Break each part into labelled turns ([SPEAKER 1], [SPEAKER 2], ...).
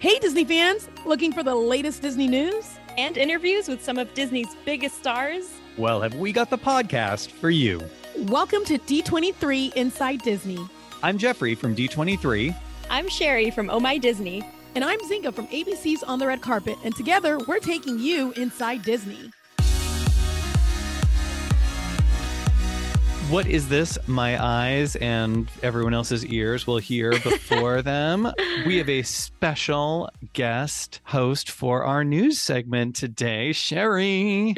[SPEAKER 1] Hey, Disney fans! Looking for the latest Disney news?
[SPEAKER 2] And interviews with some of Disney's biggest stars?
[SPEAKER 3] Well, have we got the podcast for you?
[SPEAKER 1] Welcome to D23 Inside Disney.
[SPEAKER 3] I'm Jeffrey from D23.
[SPEAKER 2] I'm Sherry from Oh My Disney.
[SPEAKER 1] And I'm Zinga from ABC's On the Red Carpet. And together, we're taking you inside Disney.
[SPEAKER 3] What is this? My eyes and everyone else's ears will hear before them. We have a special guest host for our news segment today, Sherry.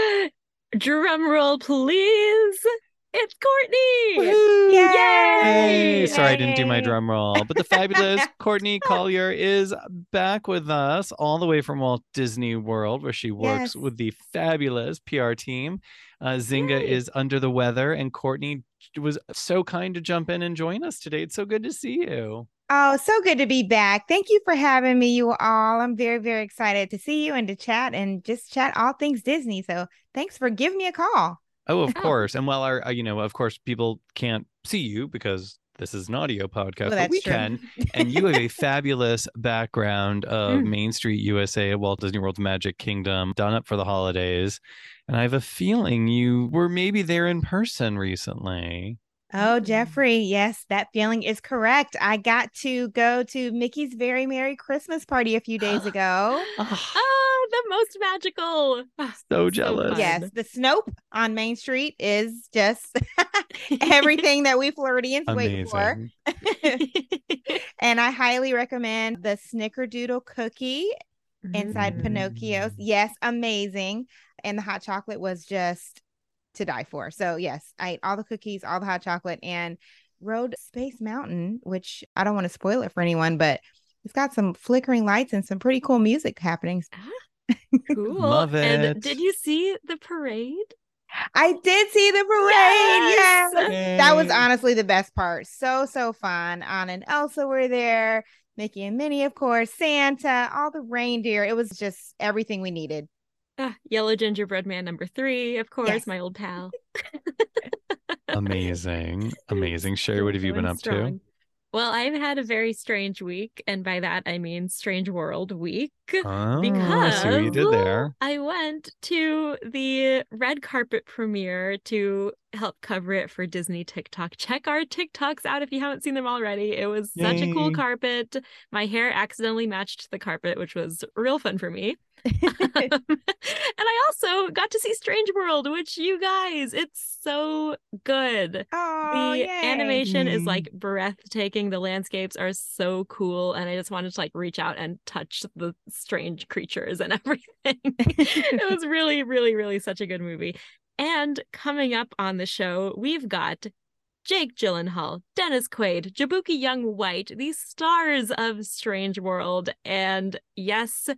[SPEAKER 2] Drum roll, please. It's Courtney.
[SPEAKER 3] Yay!
[SPEAKER 2] Yay!
[SPEAKER 3] Sorry, I didn't do my drum roll. But the fabulous Courtney Collier is back with us all the way from Walt Disney World, where she works
[SPEAKER 4] Yes.
[SPEAKER 3] with the fabulous PR team. Uh, Zinga
[SPEAKER 2] Yay.
[SPEAKER 3] is under the weather, and Courtney was so kind to jump in and join us today. It's so good to see you.
[SPEAKER 4] Oh, so good to be back. Thank you for having me, you all. I'm very, very excited to see you and to chat and just chat all things Disney. So thanks for giving me a call.
[SPEAKER 3] Oh, of
[SPEAKER 2] Oh.
[SPEAKER 3] course. And while our, uh, you know, of course, people can't see you because this is an audio podcast,
[SPEAKER 4] Well,
[SPEAKER 3] but we
[SPEAKER 4] true.
[SPEAKER 3] can. And you have a fabulous background of
[SPEAKER 2] Mm.
[SPEAKER 3] Main Street USA at Walt Disney World's Magic Kingdom, done up for the holidays. And I have a feeling you were maybe there in person recently.
[SPEAKER 4] Oh, Jeffrey, yes, that feeling is correct. I got to go to Mickey's Very Merry Christmas party a few days ago.
[SPEAKER 2] Oh, the most magical. Ah,
[SPEAKER 3] so jealous.
[SPEAKER 2] fun.
[SPEAKER 4] Yes, the Snope on Main Street is just everything that we Floridians wait for. And I highly recommend the Snickerdoodle cookie inside
[SPEAKER 3] Mm.
[SPEAKER 4] Pinocchio's. Yes, amazing. And the hot chocolate was just to die for. So, yes, I ate all the cookies, all the hot chocolate, and rode Space Mountain, which I don't want to spoil it for anyone, but it's got some flickering lights and some pretty cool music happening.
[SPEAKER 2] Cool.
[SPEAKER 3] Love
[SPEAKER 2] And
[SPEAKER 3] it.
[SPEAKER 2] did you see the parade?
[SPEAKER 4] I did see the parade.
[SPEAKER 2] Yes!
[SPEAKER 4] Yes. That was honestly the best part. So, so fun. Anna and Elsa were there. Mickey and Minnie, of course, Santa, all the reindeer. It was just everything we needed.
[SPEAKER 2] Ah, Yellow Gingerbread Man number three, of course,
[SPEAKER 4] Yes.
[SPEAKER 2] my old pal.
[SPEAKER 3] Amazing. Amazing. Sherry, what have you been
[SPEAKER 2] Going
[SPEAKER 3] up to?
[SPEAKER 2] Well, I've had a very strange week, and by that I mean Strange World week.
[SPEAKER 3] Oh,
[SPEAKER 2] because
[SPEAKER 3] see you did there.
[SPEAKER 2] I went to the red carpet premiere to help cover it for Disney TikTok. Check our TikToks out if you haven't seen them already. It was such a cool carpet. My hair accidentally matched the carpet, which was real fun for me. and I also got to see Strange World, which you guys, it's so good.
[SPEAKER 4] Oh,
[SPEAKER 2] The
[SPEAKER 4] yay.
[SPEAKER 2] animation is like mm-hmm. breathtaking. The landscapes are so cool, and I just wanted to like reach out and touch the strange creatures and everything. it was really, really, really such a good movie. And coming up on the show, we've got Jake Gyllenhaal, Dennis Quaid, Jaboukie Young White, these stars of Strange World. And yes,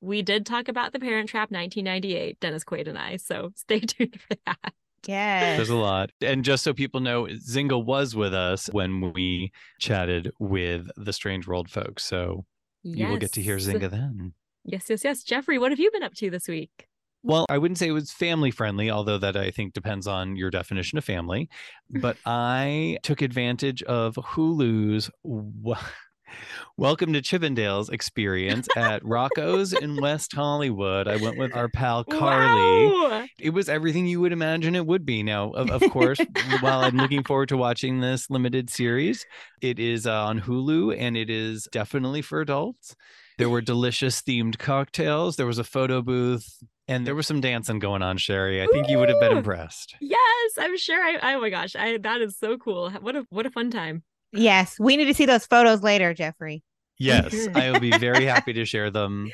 [SPEAKER 2] we did talk about The Parent Trap 1998, Dennis Quaid and I. So stay tuned for that.
[SPEAKER 4] Yes.
[SPEAKER 3] There's a lot. And just so people know, Zinga was with us when we chatted with the Strange World folks. So you will get to hear
[SPEAKER 2] Yes.
[SPEAKER 3] Zinga then.
[SPEAKER 2] Yes, yes, yes. Jeffrey, what have you been up to this week?
[SPEAKER 3] Well, I wouldn't say it was family friendly, although that I think depends on your definition of family. But I took advantage of Hulu's w- Welcome to Chippendales experience at Rocco's in West Hollywood. I went with our pal Carly.
[SPEAKER 2] Wow!
[SPEAKER 3] It was everything you would imagine it would be. Now, of, of course, while I'm looking forward to watching this limited series, it is uh, on Hulu and it is definitely for adults. There were delicious themed cocktails. There was a photo booth and there was some dancing going on, Sherry. I think you would have been impressed.
[SPEAKER 2] Yes, I'm sure. I, oh my gosh, I that is so cool. What a what a fun time.
[SPEAKER 4] Yes. We need to see those photos later, Jeffrey.
[SPEAKER 3] Yes, I will be very happy to share them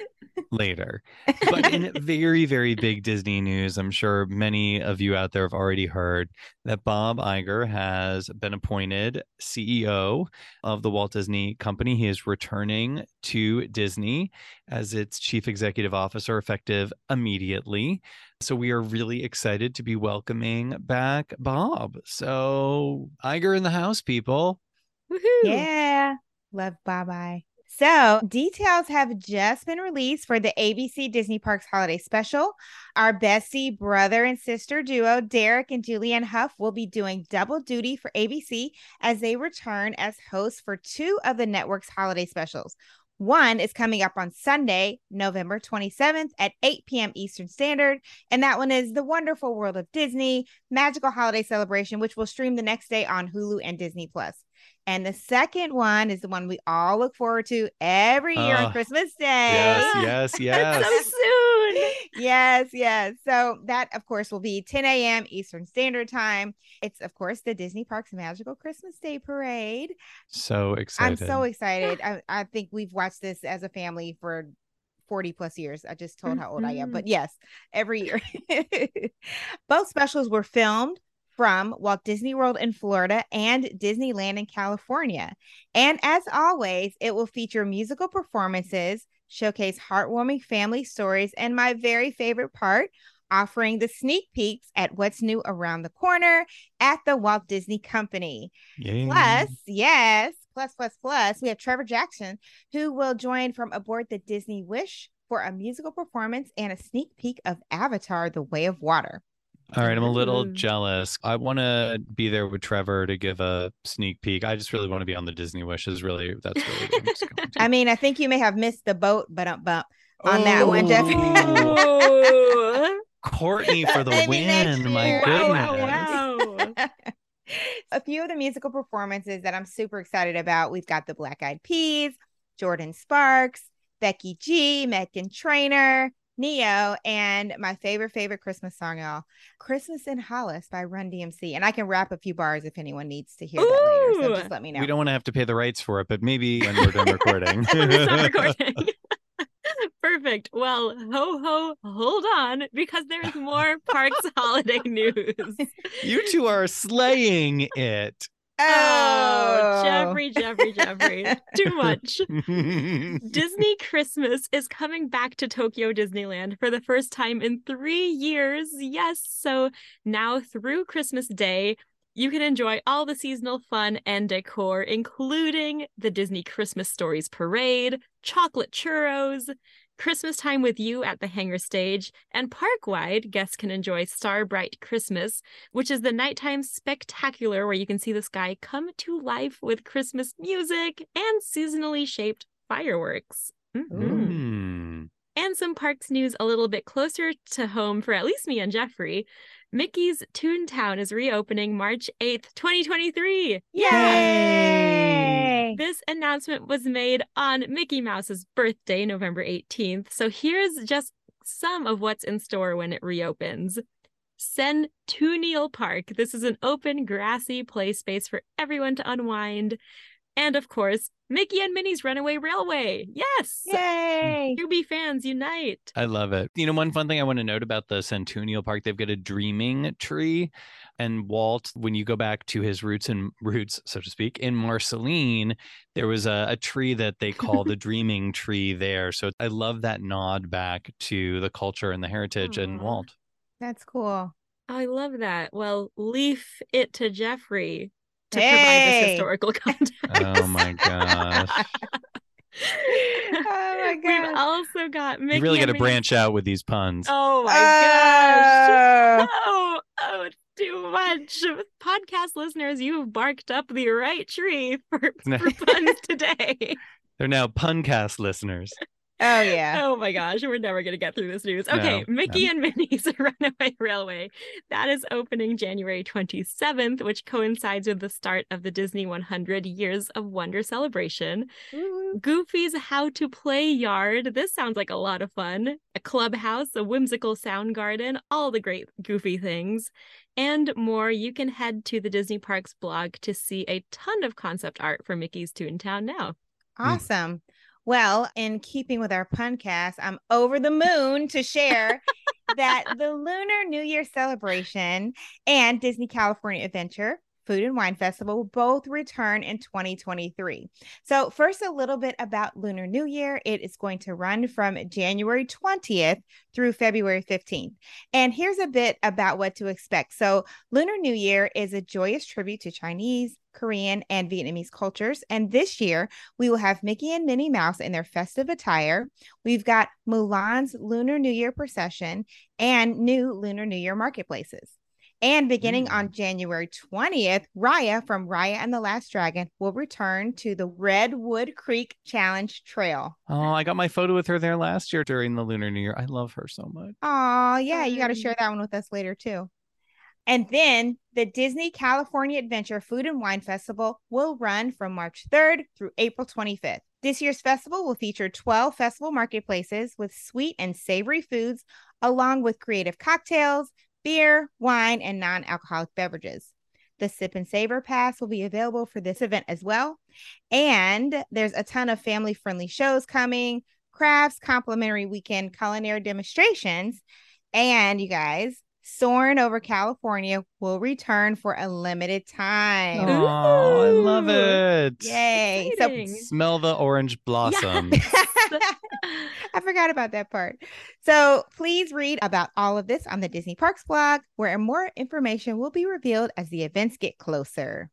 [SPEAKER 3] later. But in very, very big Disney news, I'm sure many of you out there have already heard that Bob Iger has been appointed CEO of the Walt Disney Company. He is returning to Disney as its chief executive officer effective immediately. So we are really excited to be welcoming back Bob. So Iger in the house, people.
[SPEAKER 2] Woohoo!
[SPEAKER 4] Yeah. Love bye bye. So, details have just been released for the ABC Disney Parks Holiday Special. Our Bessie brother and sister duo, Derek and Julianne Hough, will be doing double duty for ABC as they return as hosts for two of the network's holiday specials. One is coming up on Sunday, November 27th at 8 p.m. Eastern Standard. And that one is The Wonderful World of Disney Magical Holiday Celebration, which will stream the next day on Hulu and Disney Plus. And the second one is the one we all look forward to every year
[SPEAKER 3] Oh,
[SPEAKER 4] on Christmas Day.
[SPEAKER 3] Yes, yes, yes.
[SPEAKER 2] so soon.
[SPEAKER 4] yes, yes. So that, of course, will be 10 a.m. Eastern Standard Time. It's, of course, the Disney Parks Magical Christmas Day Parade.
[SPEAKER 3] So excited.
[SPEAKER 4] I'm so excited. I, I think we've watched this as a family for 40 plus years. I just told how old I am, but mm-hmm. yes, every year. Both specials were filmed from Walt Disney World in Florida and Disneyland in California. And as always, it will feature musical performances, showcase heartwarming family stories, and my very favorite part, offering the sneak peeks at what's new around the corner at the Walt Disney Company.
[SPEAKER 3] Yay.
[SPEAKER 4] Plus, yes, plus, plus, plus, we have Trevor Jackson, who will join from aboard the Disney Wish for a musical performance and a sneak peek of Avatar The Way of Water.
[SPEAKER 3] All right, I'm a little
[SPEAKER 2] mm-hmm.
[SPEAKER 3] jealous. I want to be there with Trevor to give a sneak peek. I just really want to be on the Disney Wishes. Really, that's really what I'm just going to.
[SPEAKER 4] I mean, I think you may have missed the boat, but uh, bump on that one, Jeffrey.
[SPEAKER 2] Ooh.
[SPEAKER 3] Courtney for the
[SPEAKER 4] Maybe
[SPEAKER 3] win. My goodness.
[SPEAKER 2] Wow, wow, wow.
[SPEAKER 4] a few of the musical performances that I'm super excited about. We've got the Black Eyed Peas, Jordin Sparks, Becky G, Meghan Trainor, Ne-Yo, and my favorite, favorite Christmas song, y'all, Christmas in Hollis by Run DMC. And I can rap a few bars if anyone needs to hear that later. So just let me know.
[SPEAKER 3] We don't want to have to pay the rights for it, but maybe when we're done recording.
[SPEAKER 2] When we stop recording. Perfect. Well, ho ho, hold on, because there's more Parks holiday news.
[SPEAKER 3] you two are slaying it.
[SPEAKER 2] Oh, oh, Jeffrey, Jeffrey, Jeffrey. Too much. Disney Christmas is coming back to Tokyo Disneyland for the first time in three years. Yes. So now through Christmas Day, you can enjoy all the seasonal fun and decor, including the Disney Christmas Stories Parade, chocolate churros, Christmas time with you at the hangar stage, and park wide, guests can enjoy Star Bright Christmas, which is the nighttime spectacular where you can see the sky come to life with Christmas music and seasonally shaped fireworks. Mhm.
[SPEAKER 3] Mm.
[SPEAKER 2] And some parks news a little bit closer to home for at least me and Jeffrey. Mickey's Toontown is reopening March 8th, 2023.
[SPEAKER 4] Yay!
[SPEAKER 2] This announcement was made on Mickey Mouse's birthday, November 18th. So here's just some of what's in store when it reopens. Centennial Park. This is an open, grassy play space for everyone to unwind. And of course, Mickey and Minnie's Runaway Railway. Yes!
[SPEAKER 4] Yay!
[SPEAKER 2] QB fans unite.
[SPEAKER 3] I love it. You know, one fun thing I want to note about the Centennial Park, they've got a dreaming tree. And Walt, when you go back to his roots and roots, so to speak, in Marceline, there was a, a tree that they call the dreaming tree there. So I love that nod back to the culture and the heritage and Walt.
[SPEAKER 4] That's cool.
[SPEAKER 2] I love that. Well, leaf it to Jeffrey to provide this historical context.
[SPEAKER 3] Oh my gosh.
[SPEAKER 4] oh my god.
[SPEAKER 2] We've also got Mickey
[SPEAKER 3] You really got to branch out with these puns.
[SPEAKER 2] Oh my gosh.
[SPEAKER 4] Oh.
[SPEAKER 2] Oh, oh, it's too much. Podcast listeners, you've barked up the right tree for, for puns today.
[SPEAKER 3] They're now Puncast listeners.
[SPEAKER 4] Oh yeah.
[SPEAKER 2] Oh my gosh, we're never going to get through this news. Okay,
[SPEAKER 3] No,
[SPEAKER 2] Mickey and Minnie's Runaway Railway. That is opening January 27th, which coincides with the start of the Disney 100 Years of Wonder celebration.
[SPEAKER 4] Woo.
[SPEAKER 2] Goofy's How to Play Yard. This sounds like a lot of fun. A clubhouse, a whimsical sound garden, all the great goofy things, and more. You can head to the Disney Parks blog to see a ton of concept art for Mickey's Toontown now.
[SPEAKER 4] Awesome. Well, in keeping with our podcast, I'm over the moon to share that the Lunar New Year celebration and Disney California Adventure Food and Wine Festival will both return in 2023. So, first, a little bit about Lunar New Year. It is going to run from January 20th through February 15th. And here's a bit about what to expect. So, Lunar New Year is a joyous tribute to Chinese, Korean, and Vietnamese cultures. And this year, we will have Mickey and Minnie Mouse in their festive attire. We've got Mulan's Lunar New Year procession and new Lunar New Year marketplaces. And beginning on
[SPEAKER 3] Mm.
[SPEAKER 4] January 20th, Raya from Raya and the Last Dragon will return to the Redwood Creek Challenge Trail.
[SPEAKER 3] Oh, I got my photo with her there last year during the Lunar New Year. I love her so much.
[SPEAKER 4] Oh, yeah, you got to share that one with us later too. And then the Disney California Adventure Food and Wine Festival will run from March 3rd through April 25th. This year's festival will feature 12 festival marketplaces with sweet and savory foods, along with creative cocktails, beer, wine, and non alcoholic beverages. The Sip and Savor Pass will be available for this event as well. And there's a ton of family friendly shows coming, crafts, complimentary weekend culinary demonstrations. And you guys, Soaring over California will return for a limited time.
[SPEAKER 3] Oh, I love it.
[SPEAKER 4] Yay. So
[SPEAKER 3] Smell the orange blossom.
[SPEAKER 4] I forgot about that part. So please read about all of this on the Disney Parks blog, where more information will be revealed as the events get closer.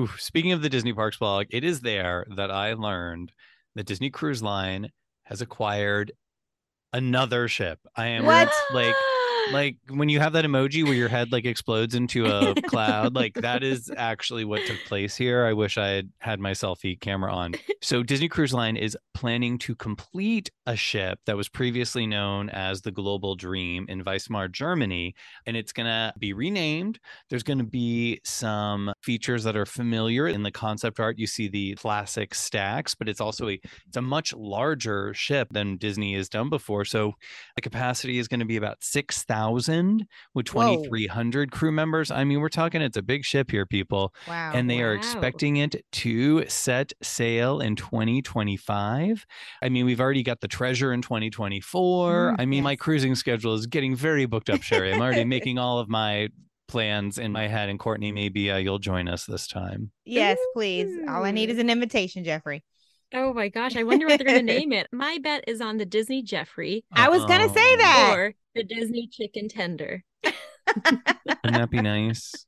[SPEAKER 3] Ooh, speaking of the Disney Parks blog, it is there that I learned that Disney Cruise Line has acquired another ship. I am
[SPEAKER 4] What?
[SPEAKER 3] like like when you have that emoji where your head like explodes into a cloud like that is actually what took place here. I wish i had had my selfie camera on. So disney cruise line is planning to complete a ship that was previously known as the global dream in Wismar germany and it's going to be renamed. There's going to be some features that are familiar in the concept art. You see the classic stacks but it's also a it's a much larger ship than disney has done before. So the capacity is going to be about 6,000 with 2,300 crew members. I mean, we're talking it's a big ship here, people.
[SPEAKER 4] Wow.
[SPEAKER 3] and they are expecting it to set sail in 2025. I mean, we've already got the treasure in 2024.
[SPEAKER 4] Mm,
[SPEAKER 3] I mean, my cruising schedule is getting very booked up, Sherry. I'm already making all of my plans in my head. And Courtney, maybe uh, you'll join us this time.
[SPEAKER 4] yes, please. All I need is an invitation, Jeffrey.
[SPEAKER 2] Oh my gosh, I wonder what they're going to name it. My bet is on the Disney Jeffrey
[SPEAKER 4] I was going to say that.
[SPEAKER 2] or the Disney Chicken Tender.
[SPEAKER 3] Wouldn't that be nice?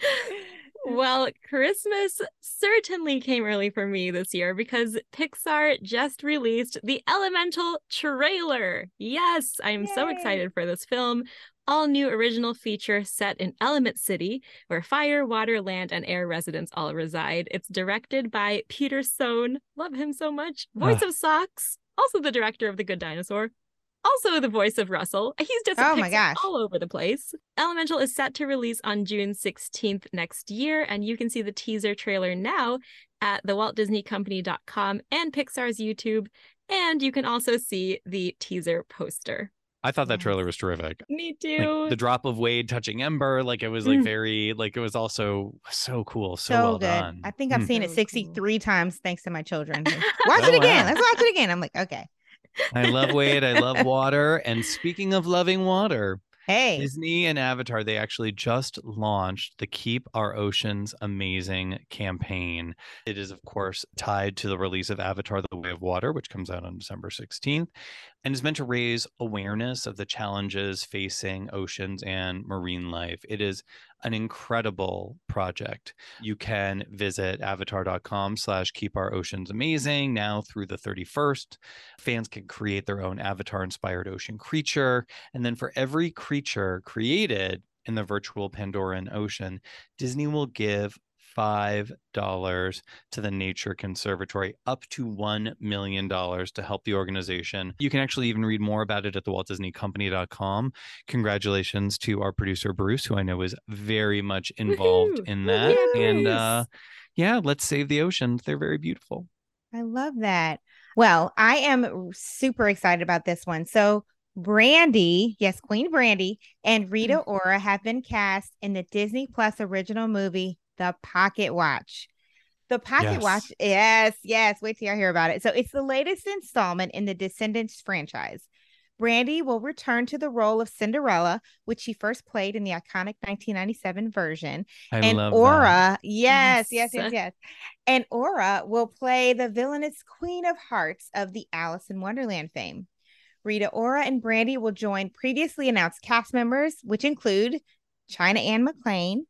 [SPEAKER 2] Well, Christmas certainly came early for me this year because Pixar just released the Elemental trailer. Yes, I am so excited for this film. All new original feature set in Element City, where fire, water, land, and air residents all reside. It's directed by Peter Sohn. Love him so much. Voice
[SPEAKER 3] Ah.
[SPEAKER 2] of Sox, also the director of The Good Dinosaur. Also, the voice of Russell. He's just
[SPEAKER 4] Oh my gosh.
[SPEAKER 2] all over the place. Elemental is set to release on June 16th next year, and you can see the teaser trailer now at the Walt Disney Company.com and Pixar's YouTube. And you can also see the teaser poster.
[SPEAKER 3] I thought that trailer was terrific.
[SPEAKER 2] Me
[SPEAKER 3] Like
[SPEAKER 2] too.
[SPEAKER 3] the drop of Wade touching Ember, like it was like
[SPEAKER 2] Mm.
[SPEAKER 3] very, like it was also so cool, so,
[SPEAKER 4] So,
[SPEAKER 3] well
[SPEAKER 4] good.
[SPEAKER 3] done.
[SPEAKER 4] I think I've
[SPEAKER 3] Mm.
[SPEAKER 4] seen it
[SPEAKER 2] So cool.
[SPEAKER 4] 63 times thanks to my children. Watch
[SPEAKER 3] Oh,
[SPEAKER 4] it again.
[SPEAKER 3] wow.
[SPEAKER 4] Let's watch it again. I'm like, okay.
[SPEAKER 3] I love Wade. I love water. And speaking of loving water,
[SPEAKER 4] Hey.
[SPEAKER 3] Disney and Avatar, they actually just launched the Keep Our Oceans Amazing campaign. It is, of course, tied to the release of Avatar The Way of Water, which comes out on December 16th, and is meant to raise awareness of the challenges facing oceans and marine life. It is an incredible project. You can visit avatar.com slash keep our oceans amazing now through the 31st. Fans can create their own avatar inspired ocean creature. And then for every creature created in the virtual Pandoran ocean, Disney will give $5 to the Nature Conservatory, up to $1 million to help the organization. You can actually even read more about it at the Walt Disney Company.com. Congratulations to our producer, Bruce, who I know is very much involved
[SPEAKER 2] Woohoo!
[SPEAKER 3] in that. And uh, yeah, let's save the oceans. They're very beautiful.
[SPEAKER 4] I love that. Well, I am super excited about this one. So, Brandy, yes, Queen Brandy and Rita
[SPEAKER 3] Mm.
[SPEAKER 4] Ora have been cast in the Disney Plus original movie, The Pocket Watch. The Pocket
[SPEAKER 3] Yes.
[SPEAKER 4] Watch, yes, yes. Wait till you hear about it. So, it's the latest installment in the Descendants franchise. Brandy will return to the role of Cinderella, which she first played in the iconic 1997 version
[SPEAKER 3] I
[SPEAKER 4] and. Ora, yes, yes,
[SPEAKER 2] Yes.
[SPEAKER 4] yes, yes. And Ora will play the villainous Queen of Hearts of the Alice in Wonderland fame. Rita Ora and Brandy will join previously announced cast members, which include China Anne McClain,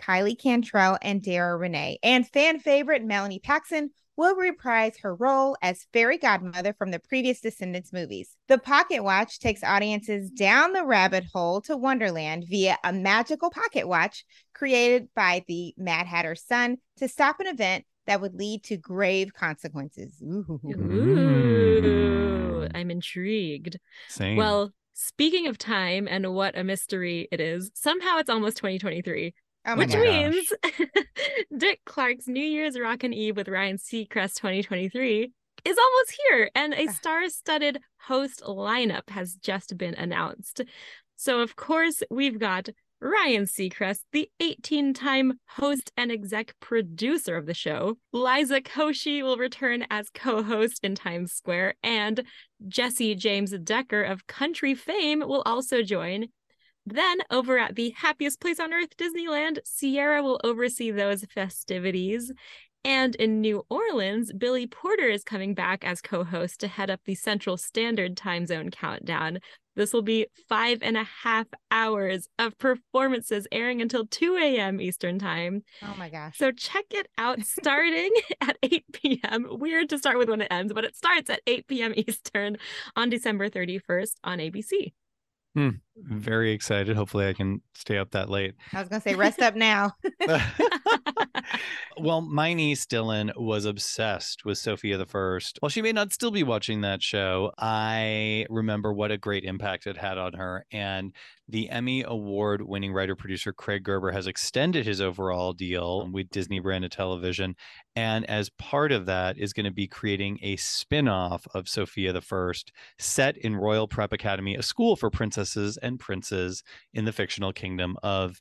[SPEAKER 4] Kylie Cantrell, and Dara Renee. And fan favorite Melanie Paxson will reprise her role as fairy godmother from the previous Descendants movies. The Pocket Watch takes audiences down the rabbit hole to Wonderland via a magical pocket watch created by the Mad Hatter's son to stop an event that would lead to grave consequences. Ooh.
[SPEAKER 2] Ooh, mm. I'm intrigued.
[SPEAKER 3] Same.
[SPEAKER 2] Well, speaking of time and what a mystery it is, somehow it's almost 2023.
[SPEAKER 4] Oh
[SPEAKER 2] Which means Dick Clark's New Year's Rockin' Eve with Ryan Seacrest 2023 is almost here, and a star studded host lineup has just been announced. So, of course, we've got Ryan Seacrest, the 18 time host and exec producer of the show. Liza Koshy will return as co host in Times Square, and Jesse James Decker of country fame will also join. Then, over at the happiest place on earth, Disneyland, Ciara will oversee those festivities. And in New Orleans, Billy Porter is coming back as co host to head up the Central Standard Time Zone countdown. This will be five and a half hours of performances airing until 2 a.m. Eastern Time.
[SPEAKER 4] Oh my gosh.
[SPEAKER 2] So check it out starting at 8 p.m. Weird to start with when it ends, but it starts at 8 p.m. Eastern on December 31st on ABC. Hmm.
[SPEAKER 3] Very excited. Hopefully, I can stay up that late.
[SPEAKER 4] I was gonna say rest up now.
[SPEAKER 3] well, my niece Dylan was obsessed with Sofia the First. While she may not still be watching that show, I remember what a great impact it had on her. And the Emmy Award winning writer producer Craig Gerber has extended his overall deal with Disney branded television. And as part of that, is going to be creating a spin off of Sofia the First set in Royal Prep Academy, a school for princesses and princes in the fictional kingdom of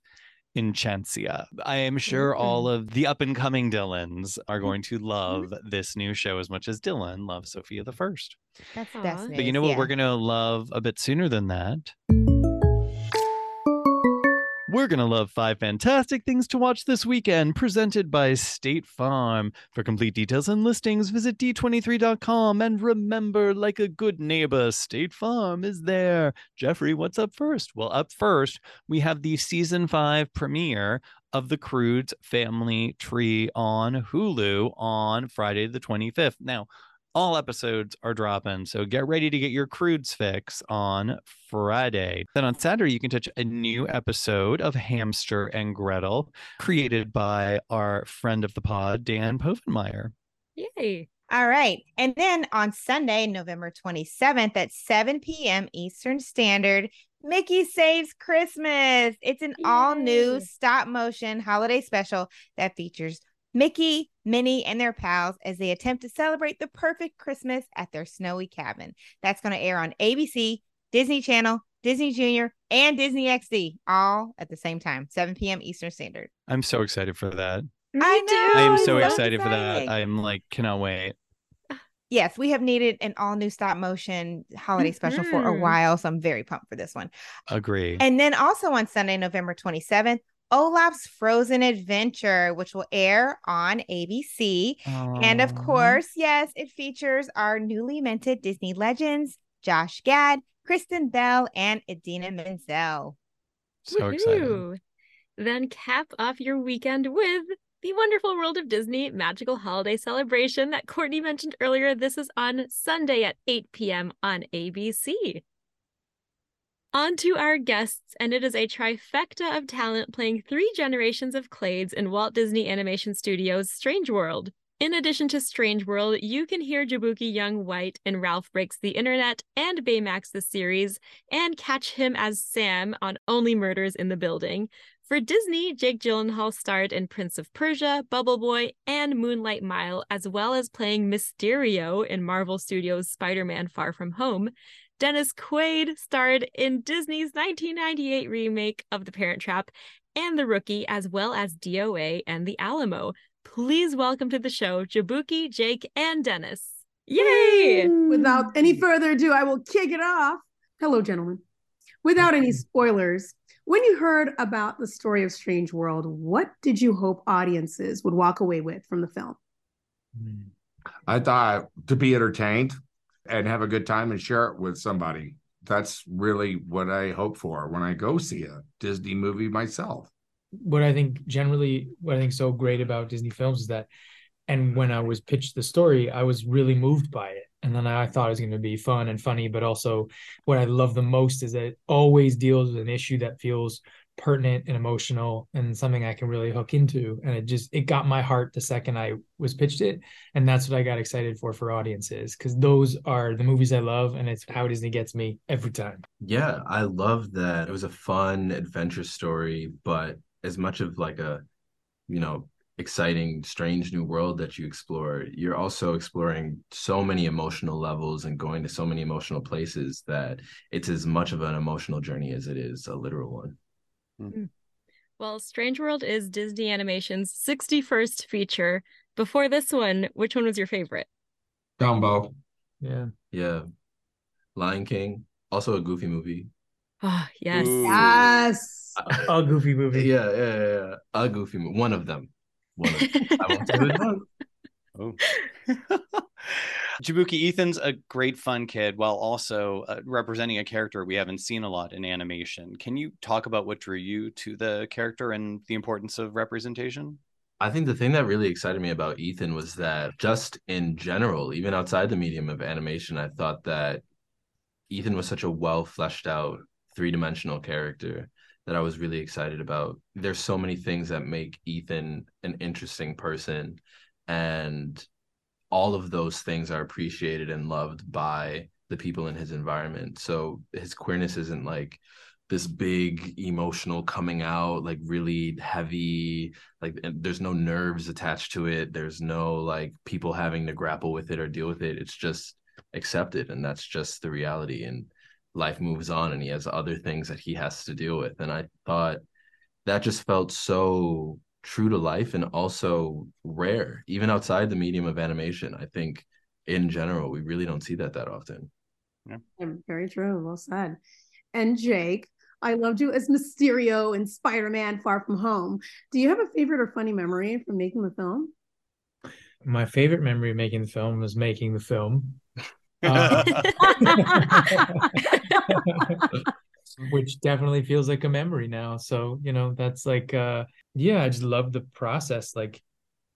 [SPEAKER 3] Enchantia. I am sure mm-hmm. all of the up and coming Dylans are going to mm-hmm. love this new show as much as Dylan loves Sofia the First.
[SPEAKER 4] That's
[SPEAKER 2] Aw.
[SPEAKER 4] that's
[SPEAKER 3] But you know what we're going to love a bit sooner than that? We're going to love five fantastic things to watch this weekend, presented by State Farm. For complete details and listings, visit d23.com. And remember, like a good neighbor, State Farm is there. Jeffrey, what's up first? Well, up first, we have the season five premiere of the Croods Family Tree on Hulu on Friday, the 25th. Now, all episodes are dropping, so get ready to get your Croods fix on Friday. Then on Saturday, you can touch a new episode of Hamster and Gretel, created by our friend of the pod, Dan Povenmire.
[SPEAKER 2] Yay.
[SPEAKER 4] All right. And then on Sunday, November 27th at 7 p.m. Eastern Standard, Mickey Saves Christmas. It's an all new stop motion holiday special that features Mickey, Minnie, and their pals as they attempt to celebrate the perfect Christmas at their snowy cabin. That's going to air on ABC, Disney Channel, Disney Junior, and Disney XD all at the same time, 7 p.m. Eastern Standard.
[SPEAKER 3] I'm so excited for that.
[SPEAKER 2] Me
[SPEAKER 4] I
[SPEAKER 2] too.
[SPEAKER 4] know.
[SPEAKER 3] I am so
[SPEAKER 4] so
[SPEAKER 3] excited for that. I'm like, cannot wait.
[SPEAKER 4] yes, we have needed an all new stop motion holiday special for a
[SPEAKER 2] Mhm.
[SPEAKER 4] while. So I'm very pumped for this one.
[SPEAKER 3] Agree.
[SPEAKER 4] And then also on Sunday, November 27th, Olaf's Frozen Adventure, which will air on ABC. And of course, yes, it features our newly minted Disney legends, Josh Gad, Kristen Bell, and Idina Menzel.
[SPEAKER 3] so excited.
[SPEAKER 2] Woohoo. Then cap off your weekend with the wonderful World of Disney magical holiday celebration that Courtney mentioned earlier. This is on Sunday at 8 p.m. on ABC. On to our guests, and it is a trifecta of talent playing three generations of Clades in Walt Disney Animation Studios' Strange World. In addition to Strange World, you can hear Jaboukie Young White in Ralph Breaks the Internet and Baymax the series, and catch him as Sam on Only Murders in the Building. For Disney, Jake Gyllenhaal starred in Prince of Persia, Bubble Boy, and Moonlight Mile, as well as playing Mysterio in Marvel Studios' Spider Man Far From Home. Dennis Quaid starred in Disney's 1998 remake of The Parent Trap and The Rookie, as well as DOA and The Alamo. Please welcome to the show Jaboukie, Jake, and Dennis. Yay!
[SPEAKER 5] Without any further ado, I will kick it off. Hello, gentlemen. Without any spoilers, when you heard about the story of Strange World, what did you hope audiences would walk away with from the film? Hmm.
[SPEAKER 6] I thought to be entertained and have a good time and share it with somebody. That's really what I hope for when I go see a Disney movie myself.
[SPEAKER 7] what I think generally what I think so great about Disney films is that And when I was pitched the story, I was really moved by it. And then I thought it was going to be fun and funny, but also what I love the most is that it always deals with an issue that feels pertinent and emotional and something I can really hook into. And it just it got my heart the second I was pitched it, and that's what I got excited for for audiences because those are the movies I love, and it's how Disney gets me every time.
[SPEAKER 8] Yeah, I love that. It was a fun adventure story, but as much of like a, you know, exciting, strange new world that you explore, you're also exploring so many emotional levels and going to so many emotional places that it's as much of an emotional journey as it is a literal one.
[SPEAKER 2] Mm. Well, Strange World is Disney Animation's 61st feature. Before this one, which one was your favorite?
[SPEAKER 6] Dumbo.
[SPEAKER 7] Yeah.
[SPEAKER 8] Yeah. Lion King, also a goofy movie.
[SPEAKER 2] Oh, yes.
[SPEAKER 3] Ooh.
[SPEAKER 5] Yes.
[SPEAKER 7] A goofy movie.
[SPEAKER 8] Yeah, yeah, yeah, yeah. A goofy movie. One of them. One of them. I won't say which one.
[SPEAKER 3] Oh. Jaboukie Ethan's a great fun kid while also uh, representing a character we haven't seen a lot in animation. Can you talk about what drew you to the character and the importance of representation?
[SPEAKER 8] I think the thing that really excited me about Ethan was that just in general, even outside the medium of animation, I thought that Ethan was such a well fleshed out three dimensional character that I was really excited about. There's so many things that make Ethan an interesting person and all of those things are appreciated and loved by the people in his environment. So his queerness isn't like this big emotional coming out, like really heavy, like there's no nerves attached to it. There's no like people having to grapple with it or deal with it. It's just accepted and that's just the reality and life moves on and he has other things that he has to deal with. And I thought that just felt so true to life and also rare, even outside the medium of animation. I think in general, we really don't see that that often.
[SPEAKER 5] Yeah. Very true. Well said. And Jake, I loved you as Mysterio in Spider Man Far From Home. Do you have a favorite or funny memory from making the film?
[SPEAKER 7] My favorite memory of making the film was making the film. Uh, which definitely feels like a memory now. So, you know, that's like uh yeah, I just love the process, like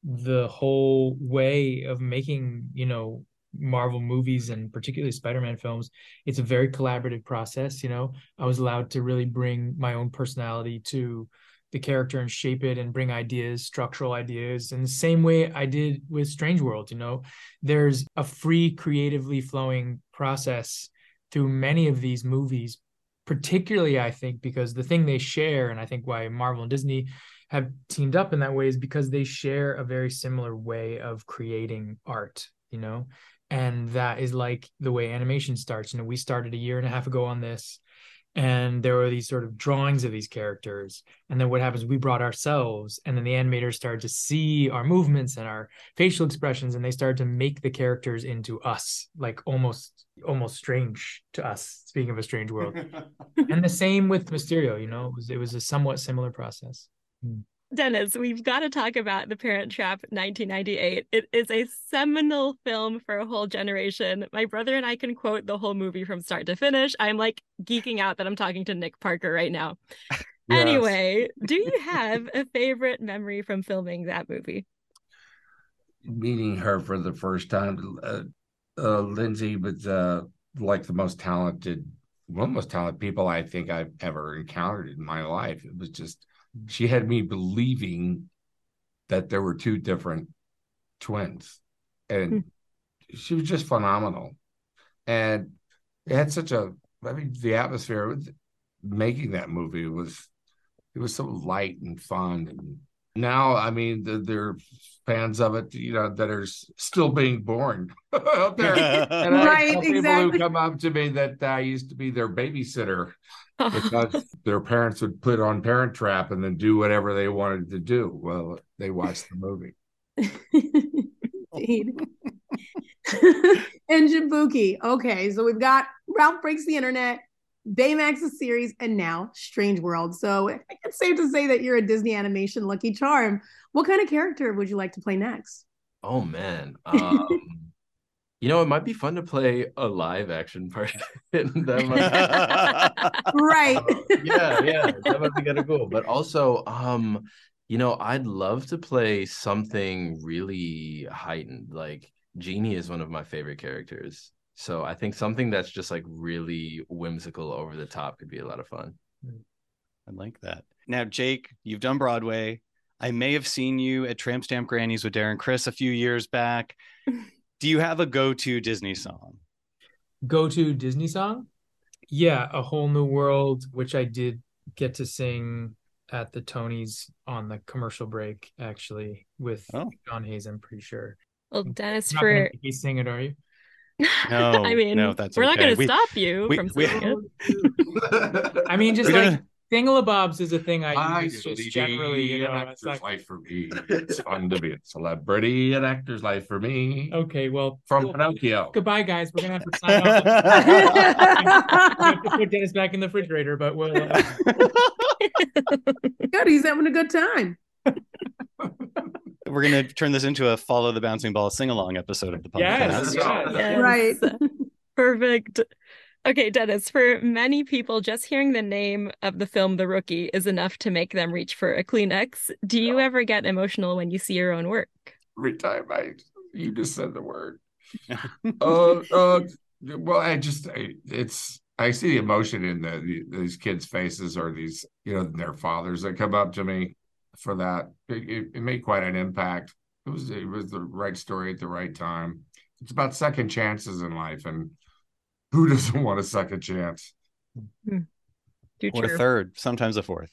[SPEAKER 7] the whole way of making, you know, Marvel movies and particularly Spider-Man films. It's a very collaborative process, you know. I was allowed to really bring my own personality to the character and shape it and bring ideas, structural ideas, in the same way I did with Strange World. You know, there's a free, creatively flowing process through many of these movies, particularly I think because the thing they share, and I think why Marvel and Disney have teamed up in that way is because they share a very similar way of creating art, you know, and that is like the way animation starts. You know, we started a year and a half ago on this and there were these sort of drawings of these characters. And then what happens we brought ourselves and then the animators started to see our movements and our facial expressions and they started to make the characters into us like almost almost strange to us speaking of a strange world. And the same with mysterio you know it was it was a somewhat similar process.
[SPEAKER 2] Hmm. Dennis, we've got to talk about The Parent Trap 1998. It is a seminal film for a whole generation. My brother and I can quote the whole movie from start to finish. I'm like geeking out that I'm talking to Nick Parker right now. Yes. Anyway, do you have a favorite memory from filming that movie?
[SPEAKER 6] Meeting her for the first time. Uh, uh, Lindsay was uh, like the most talented, one of the most talented people I think I've ever encountered in my life. It was just she had me believing that there were two different twins and hmm. she was just phenomenal and it had such a i mean the atmosphere making that movie was it was so light and fun and now i mean the, they're fans of it you know that are still being born and right people exactly. who come up to me that i used to be their babysitter because their parents would put on Parent Trap and then do whatever they wanted to do. Well, they watched the movie.
[SPEAKER 5] Indeed. and Jaboukie. Okay, so we've got Ralph Breaks the Internet, Baymax's series, and now Strange World. So it's safe to say that you're a Disney animation lucky charm. What kind of character would you like to play next?
[SPEAKER 8] Oh man. Um, you know, it might be fun to play a live action part. that
[SPEAKER 5] might... right.
[SPEAKER 8] yeah, yeah, that might be kind of cool. But also, um, You know, I'd love to play something really heightened. Like Genie is one of my favorite characters. So I think something that's just like really whimsical over the top could be a lot of fun. Hmm.
[SPEAKER 3] I like that. Now, Jake, you've done Broadway. I may have seen you at Tramp Stamp Grannies with Darren Criss a few years back. Do you have a go-to Disney song?
[SPEAKER 7] Go to Disney song? Yeah, A Whole New World, which I did get to sing at the Tonys on the commercial break, actually, with
[SPEAKER 3] Oh.
[SPEAKER 7] John Hayes, I'm pretty sure.
[SPEAKER 2] Well, Dennis,
[SPEAKER 7] You're not
[SPEAKER 2] for
[SPEAKER 7] make me sing it, are you?
[SPEAKER 3] No,
[SPEAKER 2] I mean,
[SPEAKER 3] no, that's
[SPEAKER 2] we're not going to stop you
[SPEAKER 3] we-
[SPEAKER 2] from
[SPEAKER 3] we-
[SPEAKER 2] singing it.
[SPEAKER 7] I mean, just
[SPEAKER 3] We're
[SPEAKER 7] like
[SPEAKER 3] gonna-
[SPEAKER 7] thingalabobs is a thing I
[SPEAKER 6] I
[SPEAKER 7] use just generally, you know.
[SPEAKER 6] actor's
[SPEAKER 7] It's like,
[SPEAKER 6] life for me. It's fun to be a celebrity, an actor's life for me.
[SPEAKER 7] okay, well,
[SPEAKER 6] From
[SPEAKER 7] cool.
[SPEAKER 6] Pinocchio.
[SPEAKER 7] goodbye, guys. We're gonna have to sign off. We have to put Dennis back in the refrigerator, but we'll. Uh,
[SPEAKER 5] Good. He's having a good time.
[SPEAKER 3] We're gonna turn this into a follow the bouncing ball sing along episode of the podcast.
[SPEAKER 7] yes, yes.
[SPEAKER 2] Yes.
[SPEAKER 5] Right.
[SPEAKER 2] Perfect. Okay, Dennis, for many people, just hearing the name of the film The Rookie is enough to make them reach for a Kleenex. Do you ever get emotional when you see your own work?
[SPEAKER 6] Every time I, you just said the word. uh, uh, well, I just, I, it's, I see the emotion in the, the these kids' faces or these, you know, their fathers that come up to me for that. It, it, it made quite an impact. It was, it was the right story at the right time. It's about second chances in life, and who doesn't want a second chance? Hmm.
[SPEAKER 2] Do
[SPEAKER 3] or a third, sometimes a fourth.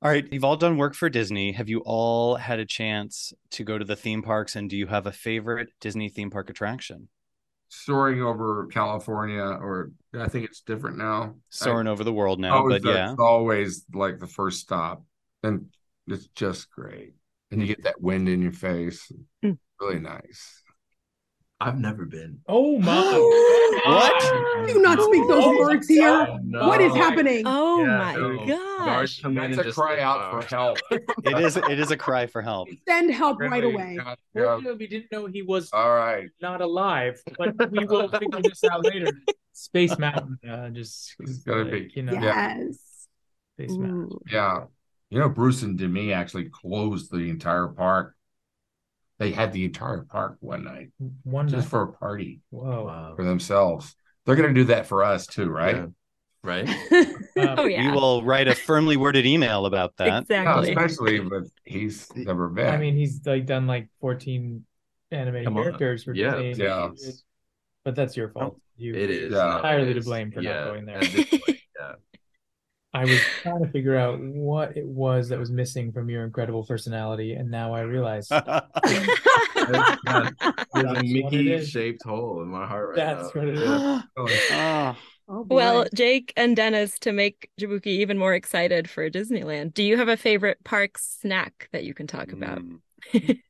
[SPEAKER 3] All right, you've all done work for Disney. Have you all had a chance to go to the theme parks? And do you have a favorite Disney theme park attraction?
[SPEAKER 6] Soaring over California, or I think it's different now.
[SPEAKER 3] Soaring over the world now, oh,
[SPEAKER 6] always,
[SPEAKER 3] but yeah.
[SPEAKER 6] always like the first stop, and it's just great. And you get that wind in your face.
[SPEAKER 2] Mm.
[SPEAKER 6] Really nice.
[SPEAKER 8] I've never been.
[SPEAKER 7] Oh my!
[SPEAKER 3] What?
[SPEAKER 5] Do not speak those
[SPEAKER 7] Oh,
[SPEAKER 5] words here.
[SPEAKER 8] no.
[SPEAKER 5] What is happening?
[SPEAKER 2] Oh
[SPEAKER 8] Yeah,
[SPEAKER 2] my
[SPEAKER 8] no.
[SPEAKER 2] gosh.
[SPEAKER 8] Guards come
[SPEAKER 6] That's a cry
[SPEAKER 8] like,
[SPEAKER 6] out for help.
[SPEAKER 3] It is it is a cry for help.
[SPEAKER 5] Send help right away.
[SPEAKER 6] yeah, yeah.
[SPEAKER 7] We didn't know he was
[SPEAKER 6] All right.
[SPEAKER 7] not alive, but we will figure this out later. Space Mountain, uh, just
[SPEAKER 6] It's gonna
[SPEAKER 7] like,
[SPEAKER 6] be-
[SPEAKER 7] you know,
[SPEAKER 5] Yes.
[SPEAKER 7] Space Mountain.
[SPEAKER 6] Yeah. You know, Bruce and Demi actually closed the entire park. They had the entire park one night
[SPEAKER 7] One
[SPEAKER 6] just
[SPEAKER 7] night.
[SPEAKER 6] for a party
[SPEAKER 7] Whoa.
[SPEAKER 8] Wow.
[SPEAKER 6] for themselves. They're going to do that for us too, right?
[SPEAKER 8] Yeah. Right?
[SPEAKER 7] Um,
[SPEAKER 2] Oh yeah.
[SPEAKER 3] We will write a firmly worded email about that.
[SPEAKER 6] Yeah,
[SPEAKER 2] exactly.
[SPEAKER 6] especially with he's never been.
[SPEAKER 7] I mean, he's like done like 14 animated
[SPEAKER 8] Come
[SPEAKER 7] characters for
[SPEAKER 8] Yeah.
[SPEAKER 7] Disney.
[SPEAKER 6] Yeah.
[SPEAKER 7] But that's your fault. You
[SPEAKER 8] It is.
[SPEAKER 6] Yeah.
[SPEAKER 7] Entirely
[SPEAKER 8] It
[SPEAKER 7] to
[SPEAKER 8] is.
[SPEAKER 7] blame for not going there.
[SPEAKER 8] at this point, yeah.
[SPEAKER 7] I was trying to figure out what it was that was missing from your incredible personality, and now I realize
[SPEAKER 8] There's
[SPEAKER 7] That's
[SPEAKER 8] a Mickey shaped hole in my heart right
[SPEAKER 7] That's
[SPEAKER 8] now.
[SPEAKER 7] what it is.
[SPEAKER 8] Yeah.
[SPEAKER 3] Ah,
[SPEAKER 5] Oh.
[SPEAKER 2] Well, Jake and Dennis, to make Jaboukie even more excited for Disneyland, do you have a favorite park snack that you can talk about?
[SPEAKER 3] mm.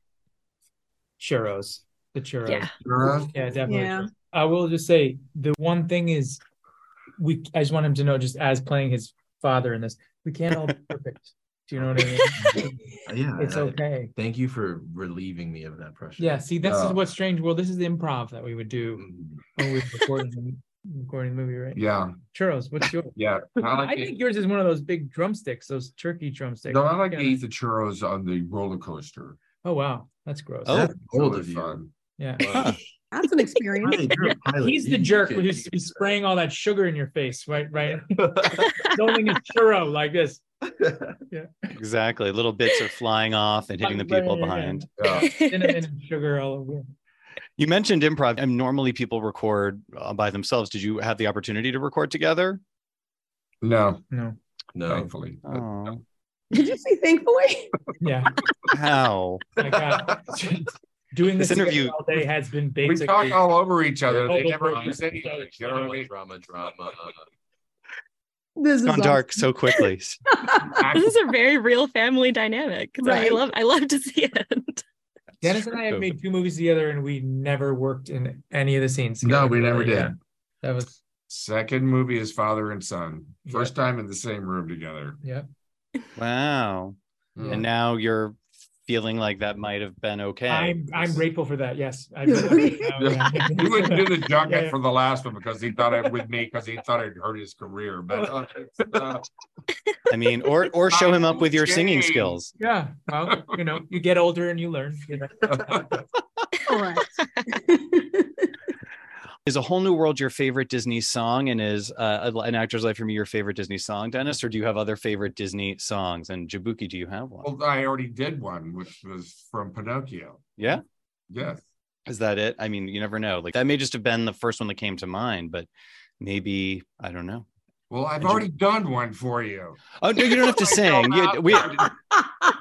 [SPEAKER 7] churros. The churros.
[SPEAKER 2] Yeah.
[SPEAKER 6] Churros?
[SPEAKER 7] Yeah, definitely.
[SPEAKER 5] Yeah.
[SPEAKER 7] I will just say the one thing is we I just want him to know just as playing his father in this, we can't all be perfect. Do you know what I mean?
[SPEAKER 8] Yeah,
[SPEAKER 7] It's
[SPEAKER 8] I-
[SPEAKER 7] okay.
[SPEAKER 8] Thank you for relieving me of that pressure.
[SPEAKER 7] Yeah, see, this is
[SPEAKER 6] Uh,
[SPEAKER 7] what Strange World. This is the improv that we would do
[SPEAKER 8] Mm.
[SPEAKER 7] when we were recording the, recording the movie, right?
[SPEAKER 6] Yeah.
[SPEAKER 7] Churros, what's yours?
[SPEAKER 6] Yeah. I
[SPEAKER 7] I think yours is one of those big drumsticks, those turkey drumsticks.
[SPEAKER 6] no, I like to
[SPEAKER 7] Yeah.
[SPEAKER 6] eat the churros on the roller coaster.
[SPEAKER 7] Oh wow, that's gross.
[SPEAKER 3] Oh.
[SPEAKER 8] That's bold of you.
[SPEAKER 6] fun.
[SPEAKER 7] Yeah.
[SPEAKER 3] Huh.
[SPEAKER 5] That's an experience.
[SPEAKER 8] Hey, you're a pilot.
[SPEAKER 7] He's
[SPEAKER 8] You-
[SPEAKER 7] the jerk who's,
[SPEAKER 8] you
[SPEAKER 7] who's spraying all that sugar in your face, right? Right. Holding a churro like this. Yeah.
[SPEAKER 3] Exactly. Little bits are flying off and hitting the people
[SPEAKER 7] yeah, yeah.
[SPEAKER 3] behind.
[SPEAKER 6] Yeah.
[SPEAKER 7] Cinnamon and sugar all over.
[SPEAKER 3] You mentioned improv, and normally people record uh, by themselves. Did you have the opportunity to record together?
[SPEAKER 6] No,
[SPEAKER 7] No.
[SPEAKER 8] No.
[SPEAKER 6] thankfully.
[SPEAKER 3] Oh,
[SPEAKER 5] Did you say thankfully?
[SPEAKER 7] Yeah.
[SPEAKER 3] how?
[SPEAKER 7] I got doing
[SPEAKER 3] This
[SPEAKER 7] this,
[SPEAKER 3] interview-
[SPEAKER 7] all day has been
[SPEAKER 6] big.
[SPEAKER 7] We
[SPEAKER 6] talk all over each other. They never use any English. You know what I mean?
[SPEAKER 8] Drama, drama.
[SPEAKER 5] This
[SPEAKER 3] It's
[SPEAKER 5] is
[SPEAKER 3] gone dark so quickly.
[SPEAKER 2] This is a very real family dynamic. So I love I love to see it.
[SPEAKER 7] Dennis and I have made two movies together and we never worked in any of the scenes.
[SPEAKER 6] No, we never
[SPEAKER 7] Yeah.
[SPEAKER 6] did.
[SPEAKER 7] That was
[SPEAKER 6] Second movie is father and son.
[SPEAKER 7] Yeah.
[SPEAKER 6] First time in the same room together.
[SPEAKER 7] yeah.
[SPEAKER 3] Wow.
[SPEAKER 6] Mm.
[SPEAKER 3] And now you're feeling like that might have been okay.
[SPEAKER 7] I'm I'm grateful for that. Yes, I,
[SPEAKER 6] he wouldn't do the junket
[SPEAKER 7] Yeah, yeah.
[SPEAKER 6] for the last one because he thought it with me because he thought it hurt his career. But uh, uh,
[SPEAKER 3] I mean, or or show him up with your singing skills.
[SPEAKER 7] Yeah, well, you know, you get older and you learn. You know.
[SPEAKER 3] Is a whole new world your favorite Disney song, and is uh, an actor's life for me your favorite Disney song, Dennis? Or do you have other favorite Disney songs? And Jaboukie, do you have one?
[SPEAKER 6] well, I already did one, which was from Pinocchio.
[SPEAKER 3] Yeah,
[SPEAKER 6] Yes.
[SPEAKER 3] is that it? I mean, you never know. Like that may just have been the first one that came to mind, but maybe I don't know.
[SPEAKER 6] Well, I've
[SPEAKER 3] you-
[SPEAKER 6] already done one for you.
[SPEAKER 3] Oh no, you don't have to sing. You, we,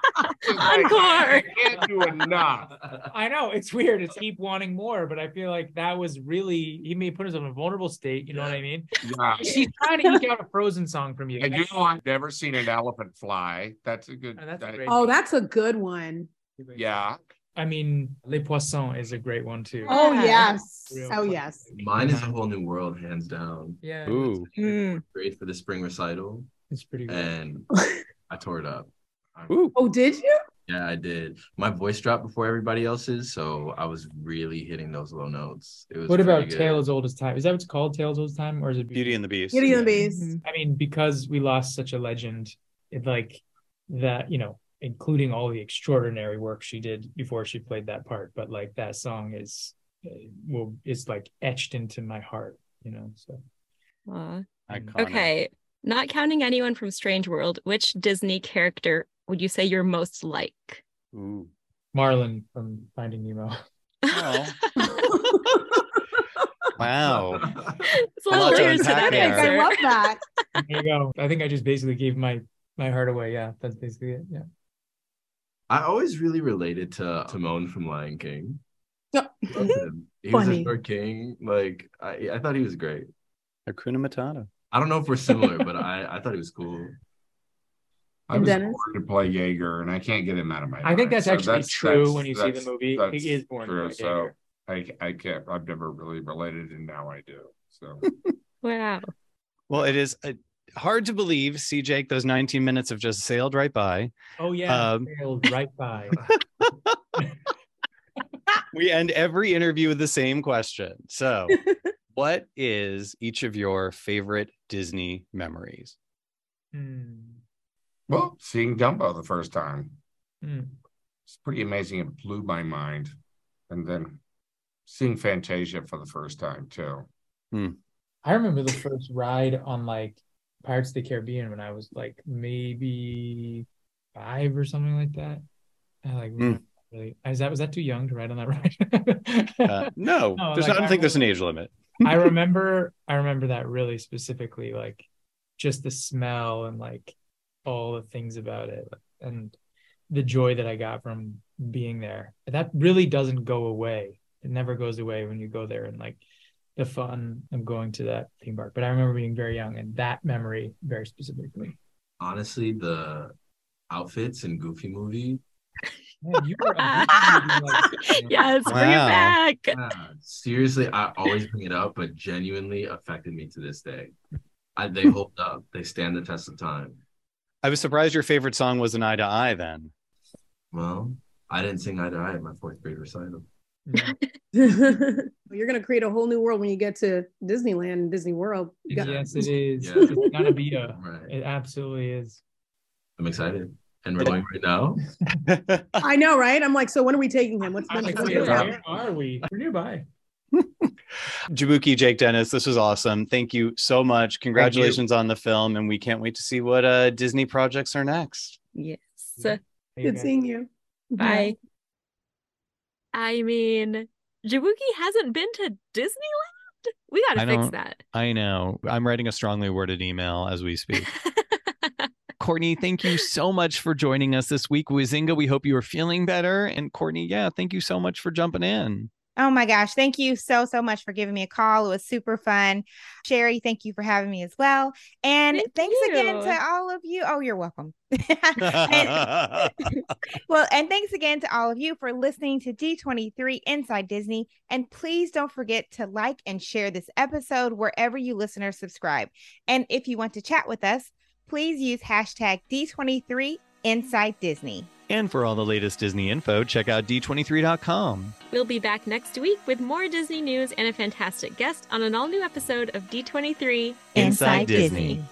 [SPEAKER 2] Encore.
[SPEAKER 6] I can't do enough.
[SPEAKER 7] I know it's weird. It's keep wanting more, but I feel like that was really he may put himself in a vulnerable state. You know what I mean?
[SPEAKER 6] Yeah.
[SPEAKER 7] She's trying to eke out a Frozen song from you.
[SPEAKER 6] And you know, I've never seen an elephant fly. That's a good.
[SPEAKER 7] Oh, that's
[SPEAKER 6] that-
[SPEAKER 7] great.
[SPEAKER 5] oh, that's a good one.
[SPEAKER 6] Yeah.
[SPEAKER 7] I mean, Les Poissons is a great one too.
[SPEAKER 5] Oh yes.
[SPEAKER 7] Real
[SPEAKER 5] Oh
[SPEAKER 7] fun.
[SPEAKER 5] yes.
[SPEAKER 8] Mine is a whole new world, hands down.
[SPEAKER 7] Yeah,
[SPEAKER 3] ooh,
[SPEAKER 2] Mm.
[SPEAKER 8] Great for the spring recital,
[SPEAKER 7] it's pretty good.
[SPEAKER 8] and I tore it up.
[SPEAKER 3] Ooh.
[SPEAKER 5] Oh, did you?
[SPEAKER 8] Yeah, I did. My voice dropped before everybody else's, so I was really hitting those low notes. It was
[SPEAKER 7] What about
[SPEAKER 8] good.
[SPEAKER 7] Tale as Old as Time? Is that what's called Tale as Old as Time, or is it
[SPEAKER 3] Beauty and the Beast.
[SPEAKER 5] Beauty and the
[SPEAKER 3] Yeah.
[SPEAKER 5] Beast.
[SPEAKER 2] Mhm.
[SPEAKER 7] I mean, because we lost such a legend, it like that, you know, including all the extraordinary work she did before she played that part. But like that song is, uh, will is like etched into my heart, you know. So
[SPEAKER 2] Aw.
[SPEAKER 3] Iconic.
[SPEAKER 2] Okay. Not counting anyone from Strange World, which Disney character would you say you're most like?
[SPEAKER 3] Ooh.
[SPEAKER 7] Marlin from Finding Nemo.
[SPEAKER 3] Oh, wow.
[SPEAKER 2] It's a
[SPEAKER 3] A lot to
[SPEAKER 2] layers to that
[SPEAKER 3] there.
[SPEAKER 5] I love that.
[SPEAKER 7] There you go. I think I just basically gave my my heart away. Yeah, that's basically it. Yeah.
[SPEAKER 8] I always really related to Timon from Lion King.
[SPEAKER 5] Yeah.
[SPEAKER 8] Loved him. He was a short king. Like I, I thought he was great.
[SPEAKER 3] Hakuna Matata.
[SPEAKER 8] I don't know if we're similar, but I, I thought he was cool.
[SPEAKER 6] I
[SPEAKER 5] And
[SPEAKER 6] was
[SPEAKER 5] Dennis?
[SPEAKER 6] born to play Jaeger, and I can't get him out of my. Head.
[SPEAKER 7] I think that's
[SPEAKER 6] So
[SPEAKER 7] actually true when you see the movie.
[SPEAKER 6] that's
[SPEAKER 7] He is born to
[SPEAKER 6] true.
[SPEAKER 7] play
[SPEAKER 6] So
[SPEAKER 7] Jaeger.
[SPEAKER 6] I I can't. I've never really related, and now I do. So
[SPEAKER 2] Wow.
[SPEAKER 3] Well, it is uh, hard to believe. See, Jake, those 19 minutes have just sailed right by.
[SPEAKER 7] Oh yeah,
[SPEAKER 3] Um,
[SPEAKER 7] sailed right by.
[SPEAKER 3] We end every interview with the same question. So, what is each of your favorite Disney memories?
[SPEAKER 7] Hmm.
[SPEAKER 6] well, seeing Dumbo the first time,
[SPEAKER 7] Hmm.
[SPEAKER 6] it's pretty amazing. It blew my mind, and then seeing Fantasia for the first time too.
[SPEAKER 7] I remember the first ride on like Pirates of the Caribbean when I was like maybe five or something like that. I like
[SPEAKER 3] Hmm.
[SPEAKER 7] really is that was that too young to ride on that ride?
[SPEAKER 3] Uh, no,
[SPEAKER 7] No,
[SPEAKER 3] there's
[SPEAKER 7] like,
[SPEAKER 3] not, I don't
[SPEAKER 7] I
[SPEAKER 3] think there's an age limit.
[SPEAKER 7] I remember I remember that really specifically, like just the smell and like all the things about it and the joy that I got from being there. That really doesn't go away. It never goes away when you go there and like the fun of going to that theme park. But I remember being very young and that memory very specifically.
[SPEAKER 8] Honestly, the outfits in Goofy movie.
[SPEAKER 7] Man, you were a Disney movie, like,
[SPEAKER 2] yes, bring it back.
[SPEAKER 8] Yeah, seriously, I always bring it up, but genuinely affected me to this day. I, they hold up. They stand the test of time.
[SPEAKER 3] I was surprised your favorite song was an eye to eye then.
[SPEAKER 8] Well, I didn't sing eye to eye at my fourth grade recital.
[SPEAKER 5] You're gonna create a whole new world when you get to Disneyland and Disney World. Got-
[SPEAKER 7] Yes, it is.
[SPEAKER 8] Yeah.
[SPEAKER 7] It's gonna be a.
[SPEAKER 8] Right.
[SPEAKER 7] It absolutely is.
[SPEAKER 8] I'm excited. And we're going right now.
[SPEAKER 5] I know, right? I'm like, so when are we taking him? What's the
[SPEAKER 7] like, where, where are we? We're nearby.
[SPEAKER 3] Jaboukie, Jake Dennis, this was awesome. Thank you so much. Congratulations on the film, and we can't wait to see what uh, Disney projects are next.
[SPEAKER 2] Yes.
[SPEAKER 7] There
[SPEAKER 5] Good
[SPEAKER 7] go.
[SPEAKER 5] seeing you.
[SPEAKER 2] Bye. I mean, Jaboukie hasn't been to Disneyland. We got to fix that.
[SPEAKER 3] I know. I'm writing a strongly worded email as we speak. Courtney, thank you so much for joining us this week. Wizinga, we hope you are feeling better. And Courtney, yeah, thank you so much for jumping in.
[SPEAKER 4] Oh my gosh. Thank you so, so much for giving me a call. It was super fun. Sherry, thank you for having me as well. And
[SPEAKER 2] Thank
[SPEAKER 4] thanks again to all of you. Oh, you're welcome. And- well, and thanks again to all of you for listening to D23 Inside Disney. And please don't forget to like and share this episode wherever you listen or subscribe. And if you want to chat with us, please use hashtag D23 Inside Disney.
[SPEAKER 3] And for all the latest Disney info, check out d23.com.
[SPEAKER 2] We'll be back next week with more Disney news and a fantastic guest on an all new episode of D23
[SPEAKER 3] Inside Disney.